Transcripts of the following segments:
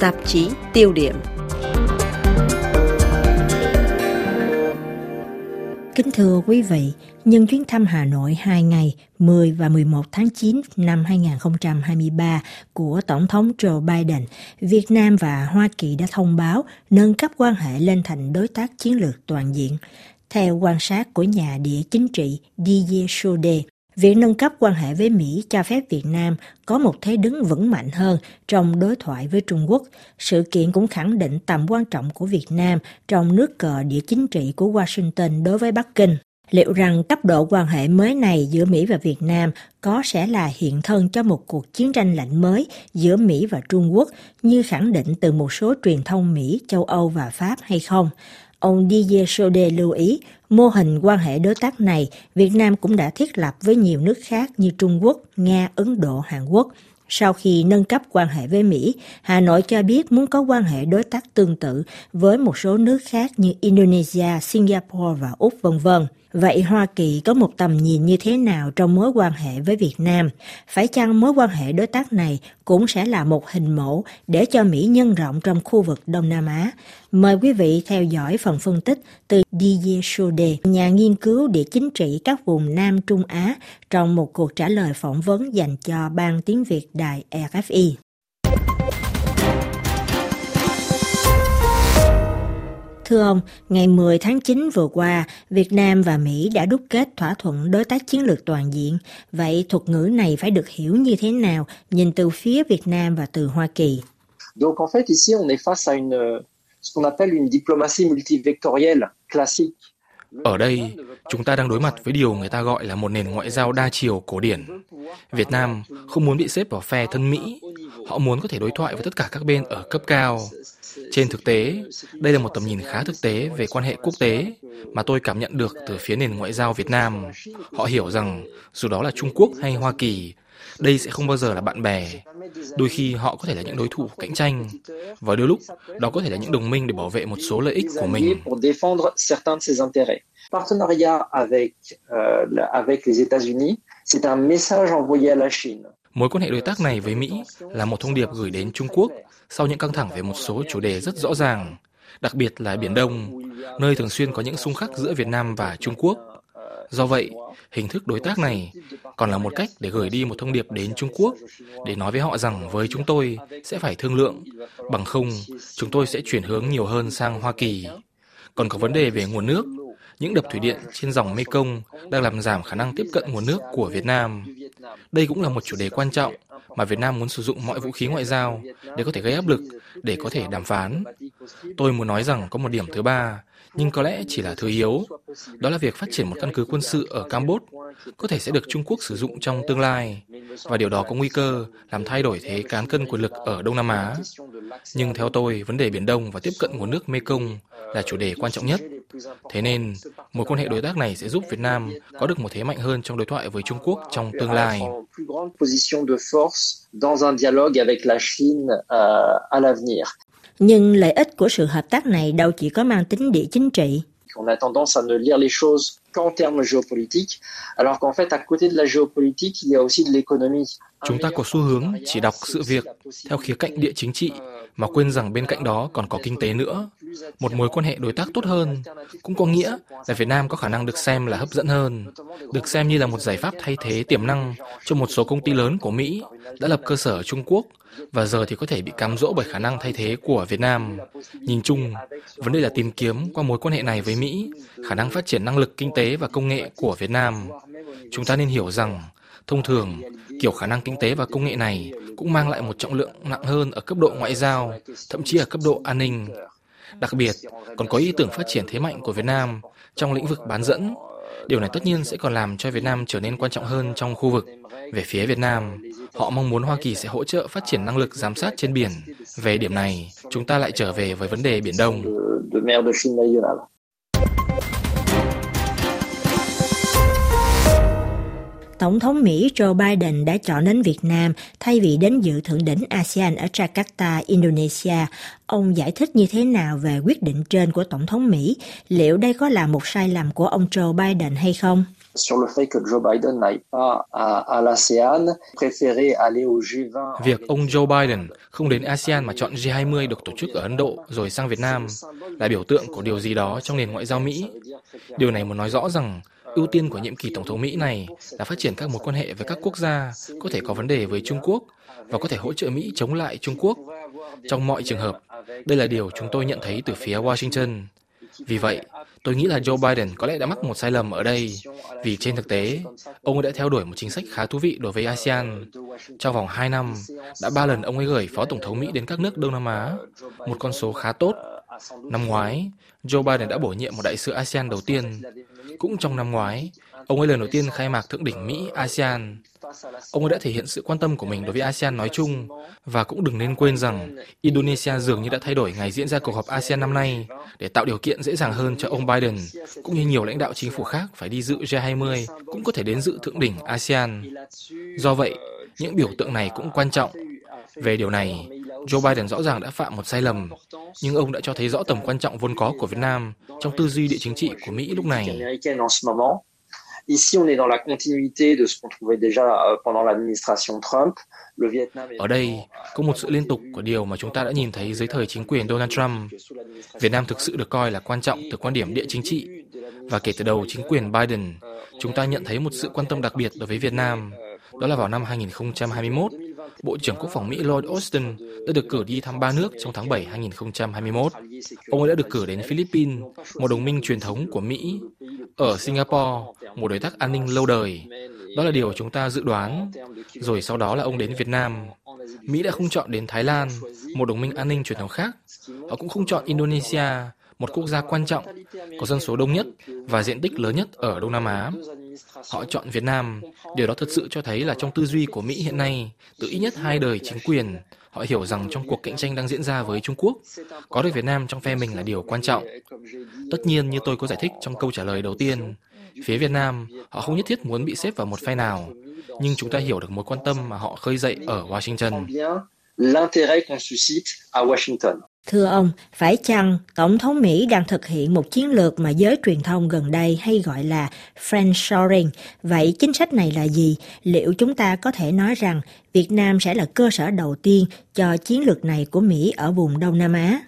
Tạp chí tiêu điểm Kính thưa quý vị, nhân chuyến thăm Hà Nội 2 ngày 10 và 11 tháng 9 năm 2023 của Tổng thống Joe Biden, Việt Nam và Hoa Kỳ đã thông báo nâng cấp quan hệ lên thành đối tác chiến lược toàn diện. Theo quan sát của nhà địa chính trị Didier Chaudet, Việc nâng cấp quan hệ với Mỹ cho phép Việt Nam có một thế đứng vững mạnh hơn trong đối thoại với Trung Quốc. Sự kiện cũng khẳng định tầm quan trọng của Việt Nam trong nước cờ địa chính trị của Washington đối với Bắc Kinh. Liệu rằng cấp độ quan hệ mới này giữa Mỹ và Việt Nam có sẽ là hiện thân cho một cuộc chiến tranh lạnh mới giữa Mỹ và Trung Quốc như khẳng định từ một số truyền thông Mỹ, châu Âu và Pháp hay không? Ông Didier Sode lưu ý, mô hình quan hệ đối tác này Việt Nam cũng đã thiết lập với nhiều nước khác như Trung Quốc, Nga, Ấn Độ, Hàn Quốc. Sau khi nâng cấp quan hệ với Mỹ, Hà Nội cho biết muốn có quan hệ đối tác tương tự với một số nước khác như Indonesia, Singapore và Úc vân vân. Vậy Hoa Kỳ có một tầm nhìn như thế nào trong mối quan hệ với Việt Nam? Phải chăng mối quan hệ đối tác này cũng sẽ là một hình mẫu để cho Mỹ nhân rộng trong khu vực Đông Nam Á? Mời quý vị theo dõi phần phân tích từ Didier Chaudet, nhà nghiên cứu địa chính trị các vùng Nam Trung Á trong một cuộc trả lời phỏng vấn dành cho Ban Tiếng Việt Đài RFI. Thưa ông, ngày 10 tháng 9 vừa qua, Việt Nam và Mỹ đã đúc kết thỏa thuận đối tác chiến lược toàn diện. Vậy thuật ngữ này phải được hiểu như thế nào, nhìn từ phía Việt Nam và từ Hoa Kỳ? Donc en fait ici on est face à une ce qu'on appelle une diplomatie multivectorielle. Ở đây, chúng ta đang đối mặt với điều người ta gọi là một nền ngoại giao đa chiều cổ điển. Việt Nam không muốn bị xếp vào phe thân Mỹ, họ muốn có thể đối thoại với tất cả các bên ở cấp cao. Trên thực tế, đây là một tầm nhìn khá thực tế về quan hệ quốc tế mà tôi cảm nhận được từ phía nền ngoại giao Việt Nam. Họ hiểu rằng dù đó là Trung Quốc hay Hoa Kỳ, đây sẽ không bao giờ là bạn bè. Đôi khi họ có thể là những đối thủ cạnh tranh và đôi lúc đó có thể là những đồng minh để bảo vệ một số lợi ích của mình. Euh, à. Mối quan hệ đối tác này với Mỹ là một thông điệp gửi đến Trung Quốc sau những căng thẳng về một số chủ đề rất rõ ràng, đặc biệt là Biển Đông, nơi thường xuyên có những xung khắc giữa Việt Nam và Trung Quốc. Do vậy, hình thức đối tác này còn là một cách để gửi đi một thông điệp đến Trung Quốc để nói với họ rằng với chúng tôi sẽ phải thương lượng, bằng không chúng tôi sẽ chuyển hướng nhiều hơn sang Hoa Kỳ. Còn có vấn đề về nguồn nước, những đập thủy điện trên dòng Mekong đang làm giảm khả năng tiếp cận nguồn nước của Việt Nam. Đây cũng là một chủ đề quan trọng mà Việt Nam muốn sử dụng mọi vũ khí ngoại giao để có thể gây áp lực, để có thể đàm phán. Tôi muốn nói rằng có một điểm thứ ba, nhưng có lẽ chỉ là thứ yếu. Đó là việc phát triển một căn cứ quân sự ở Campuchia có thể sẽ được Trung Quốc sử dụng trong tương lai, và điều đó có nguy cơ làm thay đổi thế cán cân quyền lực ở Đông Nam Á. Nhưng theo tôi, vấn đề Biển Đông và tiếp cận nguồn nước Mekong là chủ đề quan trọng nhất. Thế nên, mối quan hệ đối tác này sẽ giúp Việt Nam có được một thế mạnh hơn trong đối thoại với Trung Quốc trong tương lai. Nhưng lợi ích của sự hợp tác này đâu chỉ có mang tính địa chính trị. On a tendance à ne lire les choses qu'en termes géopolitiques, alors qu'en fait, à côté de la géopolitique, il y a aussi de l'économie. Chúng ta có xu hướng chỉ đọc sự việc theo khía cạnh địa chính trị mà quên rằng bên cạnh đó còn có kinh tế nữa. Một mối quan hệ đối tác tốt hơn cũng có nghĩa là Việt Nam có khả năng được xem là hấp dẫn hơn, được xem như là một giải pháp thay thế tiềm năng cho một số công ty lớn của Mỹ đã lập cơ sở ở Trung Quốc và giờ thì có thể bị cám dỗ bởi khả năng thay thế của Việt Nam. Nhìn chung, vấn đề là tìm kiếm qua mối quan hệ này với Mỹ, khả năng phát triển năng lực kinh tế và công nghệ của Việt Nam. Chúng ta nên hiểu rằng, thông thường, kiểu khả năng kinh tế và công nghệ này cũng mang lại một trọng lượng nặng hơn ở cấp độ ngoại giao, thậm chí ở cấp độ an ninh. Đặc biệt, còn có ý tưởng phát triển thế mạnh của Việt Nam trong lĩnh vực bán dẫn. Điều này tất nhiên sẽ còn làm cho Việt Nam trở nên quan trọng hơn trong khu vực. Về phía Việt Nam, họ mong muốn Hoa Kỳ sẽ hỗ trợ phát triển năng lực giám sát trên biển. Về điểm này, chúng ta lại trở về với vấn đề Biển Đông. Tổng thống Mỹ Joe Biden đã chọn đến Việt Nam thay vì đến dự thượng đỉnh ASEAN ở Jakarta, Indonesia. Ông giải thích như thế nào về quyết định trên của Tổng thống Mỹ? Liệu đây có là một sai lầm của ông Joe Biden hay không? Sur le fait que Joe Biden n'aille pas à, à l'ASEAN, préféré aller au G20. Việc ông Joe Biden không đến ASEAN mà chọn G20 được tổ chức ở Ấn Độ rồi sang Việt Nam là biểu tượng của điều gì đó trong nền ngoại giao Mỹ. Điều này muốn nói rõ rằng ưu tiên của nhiệm kỳ tổng thống Mỹ này là phát triển các mối quan hệ với các quốc gia có thể có vấn đề với Trung Quốc và có thể hỗ trợ Mỹ chống lại Trung Quốc. Trong mọi trường hợp, đây là điều chúng tôi nhận thấy từ phía Washington. Vì vậy, tôi nghĩ là Joe Biden có lẽ đã mắc một sai lầm ở đây, vì trên thực tế, ông ấy đã theo đuổi một chính sách khá thú vị đối với ASEAN. Trong vòng 2 năm, đã ba lần ông ấy gửi Phó Tổng thống Mỹ đến các nước Đông Nam Á, một con số khá tốt. Năm ngoái, Joe Biden đã bổ nhiệm một đại sứ ASEAN đầu tiên. Cũng trong năm ngoái, ông ấy lần đầu tiên khai mạc thượng đỉnh Mỹ-ASEAN. Ông ấy đã thể hiện sự quan tâm của mình đối với ASEAN nói chung và cũng đừng nên quên rằng Indonesia dường như đã thay đổi ngày diễn ra cuộc họp ASEAN năm nay để tạo điều kiện dễ dàng hơn cho ông Biden cũng như nhiều lãnh đạo chính phủ khác phải đi dự G20 cũng có thể đến dự thượng đỉnh ASEAN. Do vậy, những biểu tượng này cũng quan trọng. Về điều này, Joe Biden rõ ràng đã phạm một sai lầm, nhưng ông đã cho thấy rõ tầm quan trọng vốn có của Việt Nam trong tư duy địa chính trị của Mỹ lúc này. Euh. Ở đây có một sự liên tục của điều mà chúng ta đã nhìn thấy dưới thời chính quyền Donald Trump. Việt Nam thực sự được coi là quan trọng từ quan điểm địa chính trị. Và kể từ đầu chính quyền Biden, chúng ta nhận thấy một sự quan tâm đặc biệt đối với Việt Nam. Đó là vào năm 2021, Bộ trưởng Quốc phòng Mỹ Lloyd Austin đã được cử đi thăm ba nước trong tháng 7 2021. Ông ấy đã được cử đến Philippines, một đồng minh truyền thống của Mỹ, ở Singapore, một đối tác an ninh lâu đời. Đó là điều chúng ta dự đoán. Rồi sau đó là ông đến Việt Nam. Mỹ đã không chọn đến Thái Lan, một đồng minh an ninh truyền thống khác. Họ cũng không chọn Indonesia, một quốc gia quan trọng, có dân số đông nhất và diện tích lớn nhất ở Đông Nam Á. Họ chọn Việt Nam. Điều đó thật sự cho thấy là trong tư duy của Mỹ hiện nay, từ ít nhất hai đời chính quyền, họ hiểu rằng trong cuộc cạnh tranh đang diễn ra với Trung Quốc, có được Việt Nam trong phe mình là điều quan trọng. Tất nhiên, như tôi có giải thích trong câu trả lời đầu tiên, phía Việt Nam, họ không nhất thiết muốn bị xếp vào một phe nào, nhưng chúng ta hiểu được mối quan tâm mà họ khơi dậy ở Washington. L'intérêt qu'on suscite à Washington. Thưa ông, phải chăng Tổng thống Mỹ đang thực hiện một chiến lược mà giới truyền thông gần đây hay gọi là friendshoring? Vậy chính sách này là gì? Liệu chúng ta có thể nói rằng Việt Nam sẽ là cơ sở đầu tiên cho chiến lược này của Mỹ ở vùng Đông Nam Á?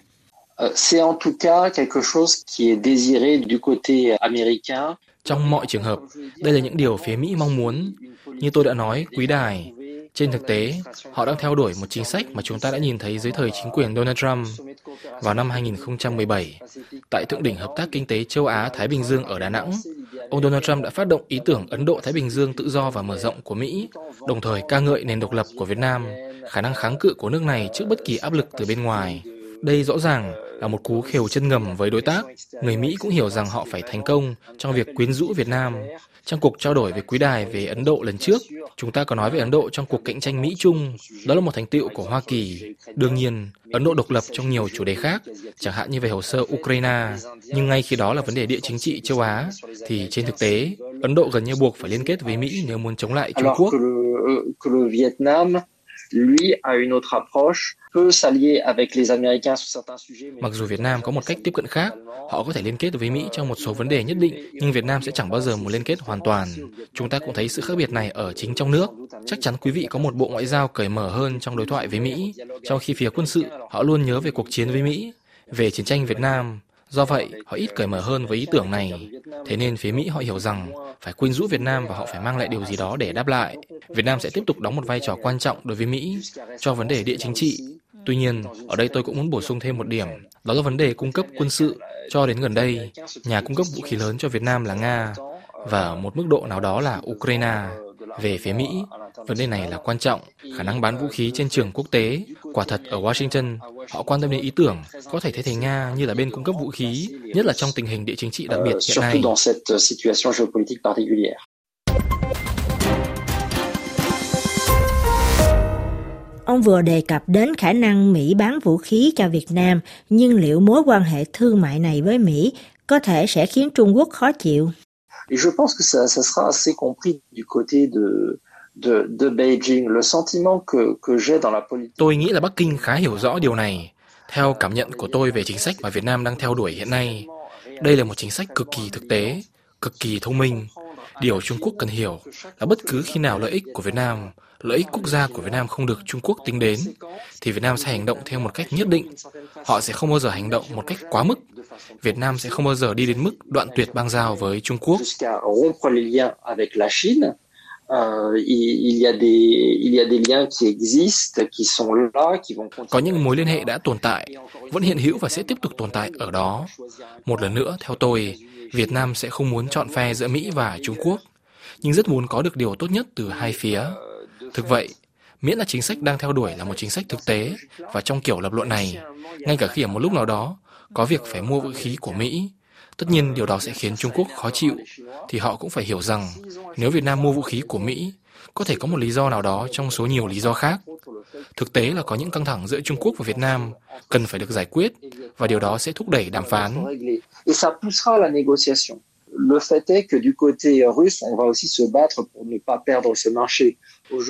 C'est en tout cas quelque chose qui est désiré du côté américain. Trong mọi trường hợp, đây là những điều phía Mỹ mong muốn. Như tôi đã nói, quý đài, trên thực tế, họ đang theo đuổi một chính sách mà chúng ta đã nhìn thấy dưới thời chính quyền Donald Trump. Vào năm 2017, tại Thượng đỉnh Hợp tác Kinh tế Châu Á-Thái Bình Dương ở Đà Nẵng, ông Donald Trump đã phát động ý tưởng Ấn Độ-Thái Bình Dương tự do và mở rộng của Mỹ, đồng thời ca ngợi nền độc lập của Việt Nam, khả năng kháng cự của nước này trước bất kỳ áp lực từ bên ngoài. Đây rõ ràng là một cú khều chân ngầm với đối tác. Người Mỹ cũng hiểu rằng họ phải thành công trong việc quyến rũ Việt Nam. Trong cuộc trao đổi với quý đài về Ấn Độ lần trước, chúng ta có nói về Ấn Độ trong cuộc cạnh tranh Mỹ-Trung. Đó là một thành tựu của Hoa Kỳ. Đương nhiên, Ấn Độ độc lập trong nhiều chủ đề khác, chẳng hạn như về hồ sơ Ukraine. Nhưng ngay khi đó là vấn đề địa chính trị châu Á, thì trên thực tế, Ấn Độ gần như buộc phải liên kết với Mỹ nếu muốn chống lại Trung Quốc lui a une autre approche, peut s'allier avec les Américains sur certains sujets. Mặc dù Việt Nam có một cách tiếp cận khác, họ có thể liên kết với Mỹ trong một số vấn đề nhất định, nhưng Việt Nam sẽ chẳng bao giờ muốn liên kết hoàn toàn. Chúng ta cũng thấy sự khác biệt này ở chính trong nước. Chắc chắn quý vị có một bộ ngoại giao cởi mở hơn trong đối thoại với Mỹ, trong khi phía quân sự họ luôn nhớ về cuộc chiến với Mỹ, về chiến tranh Việt Nam. Do vậy, họ ít cởi mở hơn với ý tưởng này. Thế nên phía Mỹ họ hiểu rằng phải quyến rũ Việt Nam và họ phải mang lại điều gì đó để đáp lại. Việt Nam sẽ tiếp tục đóng một vai trò quan trọng đối với Mỹ cho vấn đề địa chính trị. Tuy nhiên, ở đây tôi cũng muốn bổ sung thêm một điểm, đó là vấn đề cung cấp quân sự. Cho đến gần đây, nhà cung cấp vũ khí lớn cho Việt Nam là Nga và ở một mức độ nào đó là Ukraine. Về phía Mỹ, vấn đề này là quan trọng. Khả năng bán vũ khí trên trường quốc tế, quả thật ở Washington, họ quan tâm đến ý tưởng có thể thay thế Nga như là bên cung cấp vũ khí, nhất là trong tình hình địa chính trị đặc biệt hiện nay. Ông vừa đề cập đến khả năng Mỹ bán vũ khí cho Việt Nam, nhưng liệu mối quan hệ thương mại này với Mỹ có thể sẽ khiến Trung Quốc khó chịu? Et je pense que ça, ça sera assez compris du côté de, de, de Beijing. Le sentiment que, que j'ai dans la politique. Tôi nghĩ là Bắc Kinh khá hiểu rõ điều này. Theo cảm nhận của tôi về chính sách mà Việt Nam đang theo đuổi hiện nay, đây là một chính sách cực kỳ thực tế, cực kỳ thông minh. điều Trung Quốc cần hiểu là bất cứ khi nào lợi ích của Việt Nam, lợi ích quốc gia của Việt Nam không được Trung Quốc tính đến, thì Việt Nam sẽ hành động theo một cách nhất định. Họ sẽ không bao giờ hành động một cách quá mức. Việt Nam sẽ không bao giờ đi đến mức đoạn tuyệt bang giao với Trung Quốc. Có những mối liên hệ đã tồn tại, vẫn hiện hữu và sẽ tiếp tục tồn tại ở đó. Một lần nữa, theo tôi, Việt Nam sẽ không muốn chọn phe giữa Mỹ và Trung Quốc, nhưng rất muốn có được điều tốt nhất từ hai phía. Thực vậy, miễn là chính sách đang theo đuổi là một chính sách thực tế và trong kiểu lập luận này, ngay cả khi ở một lúc nào đó có việc phải mua vũ khí của Mỹ, tất nhiên điều đó sẽ khiến Trung Quốc khó chịu, thì họ cũng phải hiểu rằng nếu Việt Nam mua vũ khí của Mỹ, có thể có một lý do nào đó trong số nhiều lý do khác. Thực tế là có những căng thẳng giữa Trung Quốc và Việt Nam cần phải được giải quyết và điều đó sẽ thúc đẩy đàm phán. Le fait est que du côté russe, on va aussi se battre pour ne pas perdre ce marché.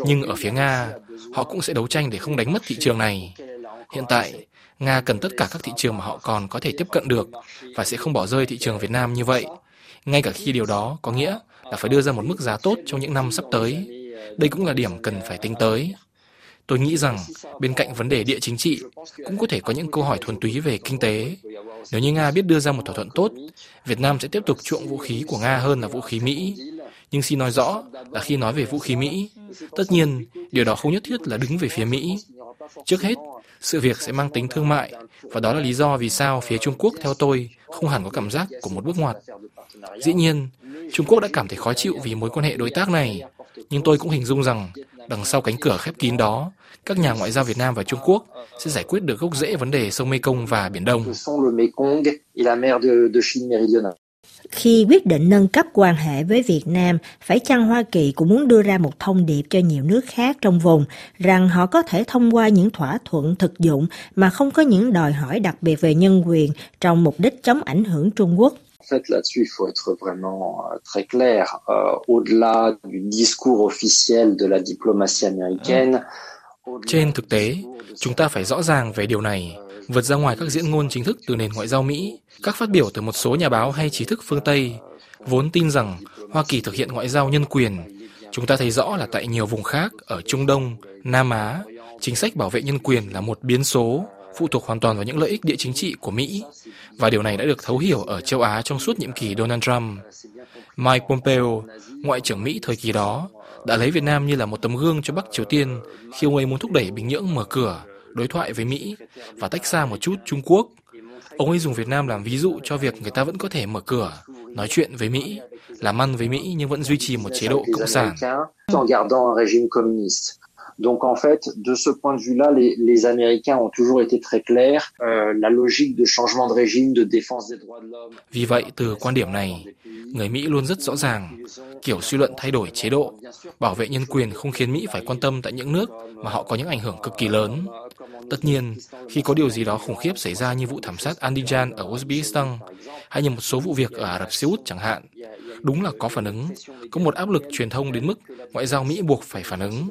Nhưng ở phía Nga, họ cũng sẽ đấu tranh để không đánh mất thị trường này. Hiện tại, Nga cần tất cả các thị trường mà họ còn có thể tiếp cận được và sẽ không bỏ rơi thị trường Việt Nam như vậy. Ngay cả khi điều đó có nghĩa là phải đưa ra một mức giá tốt trong những năm sắp tới. Đây cũng là điểm cần phải tính tới. Tôi nghĩ rằng bên cạnh vấn đề địa chính trị cũng có thể có những câu hỏi thuần túy về kinh tế. Nếu như Nga biết đưa ra một thỏa thuận tốt, Việt Nam sẽ tiếp tục chuộng vũ khí của Nga hơn là vũ khí Mỹ. Nhưng xin nói rõ là khi nói về vũ khí Mỹ, tất nhiên điều đó không nhất thiết là đứng về phía Mỹ. Trước hết, sự việc sẽ mang tính thương mại và đó là lý do vì sao phía Trung Quốc theo tôi không hẳn có cảm giác của một bước ngoặt. Dĩ nhiên, Trung Quốc đã cảm thấy khó chịu vì mối quan hệ đối tác này, nhưng tôi cũng hình dung rằng đằng sau cánh cửa khép kín đó, các nhà ngoại giao Việt Nam và Trung Quốc sẽ giải quyết được gốc rễ vấn đề sông Mekong và Biển Đông. Khi quyết định nâng cấp quan hệ với Việt Nam, phải chăng Hoa Kỳ cũng muốn đưa ra một thông điệp cho nhiều nước khác trong vùng rằng họ có thể thông qua những thỏa thuận thực dụng mà không có những đòi hỏi đặc biệt về nhân quyền trong mục đích chống ảnh hưởng Trung Quốc? En fait, là-dessus, il faut être vraiment euh, très clair. Euh, au-delà du discours officiel de la diplomatie américaine, trên thực tế, chúng ta phải rõ ràng về điều này, vượt ra ngoài các diễn ngôn chính thức từ nền ngoại giao Mỹ, các phát biểu từ một số nhà báo hay trí thức phương Tây, vốn tin rằng Hoa Kỳ thực hiện ngoại giao nhân quyền. Chúng ta thấy rõ là tại nhiều vùng khác ở Trung Đông, Nam Á, chính sách bảo vệ nhân quyền là một biến số, phụ thuộc hoàn toàn vào những lợi ích địa chính trị của Mỹ. Và điều này đã được thấu hiểu ở châu Á trong suốt nhiệm kỳ Donald Trump. Mike Pompeo, Ngoại trưởng Mỹ thời kỳ đó, đã lấy Việt Nam như là một tấm gương cho Bắc Triều Tiên khi ông ấy muốn thúc đẩy Bình Nhưỡng mở cửa, đối thoại với Mỹ và tách xa một chút Trung Quốc. Ông ấy dùng Việt Nam làm ví dụ cho việc người ta vẫn có thể mở cửa, nói chuyện với Mỹ, làm ăn với Mỹ nhưng vẫn duy trì một chế độ cộng sản. Donc en fait, de ce point de vue-là, les, les Américains ont toujours été très clairs. Euh, la logique de changement de régime, de défense des droits de l'homme. Vì vậy, từ quan điểm này, người Mỹ luôn rất rõ ràng, kiểu suy luận thay đổi chế độ, bảo vệ nhân quyền không khiến Mỹ phải quan tâm tại những nước mà họ có những ảnh hưởng cực kỳ lớn. Tất nhiên, khi có điều gì đó khủng khiếp xảy ra như vụ thảm sát Andijan ở Uzbekistan hay như một số vụ việc ở Ả Rập Xê Út chẳng hạn, đúng là có phản ứng, có một áp lực truyền thông đến mức ngoại giao Mỹ buộc phải phản ứng.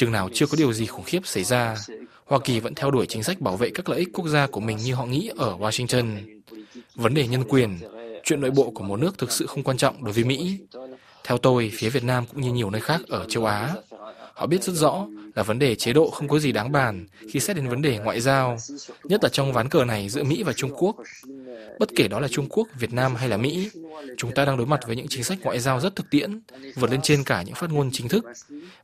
Chừng nào chưa có điều gì khủng khiếp xảy ra, Hoa Kỳ vẫn theo đuổi chính sách bảo vệ các lợi ích quốc gia của mình như họ nghĩ ở Washington. Vấn đề nhân quyền, chuyện nội bộ của một nước thực sự không quan trọng đối với Mỹ. Theo tôi, phía Việt Nam cũng như nhiều nơi khác ở châu Á, họ biết rất rõ là vấn đề chế độ không có gì đáng bàn khi xét đến vấn đề ngoại giao, nhất là trong ván cờ này giữa Mỹ và Trung Quốc. Bất kể đó là Trung Quốc, Việt Nam hay là Mỹ, chúng ta đang đối mặt với những chính sách ngoại giao rất thực tiễn, vượt lên trên cả những phát ngôn chính thức.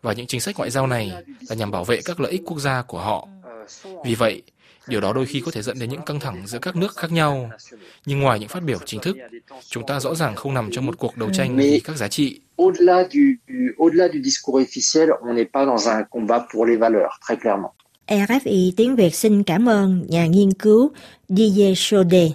Và những chính sách ngoại giao này là nhằm bảo vệ các lợi ích quốc gia của họ. Vì vậy, điều đó đôi khi có thể dẫn đến những căng thẳng giữa các nước khác nhau. Nhưng ngoài những phát biểu chính thức, chúng ta rõ ràng không nằm trong một cuộc đấu tranh vì các giá trị. Au-delà du, au-delà du discours officiel, on n'est pas dans un combat pour les valeurs, très clairement. RFI tiếng Việt xin cảm ơn nhà nghiên cứu Didier Chaudet.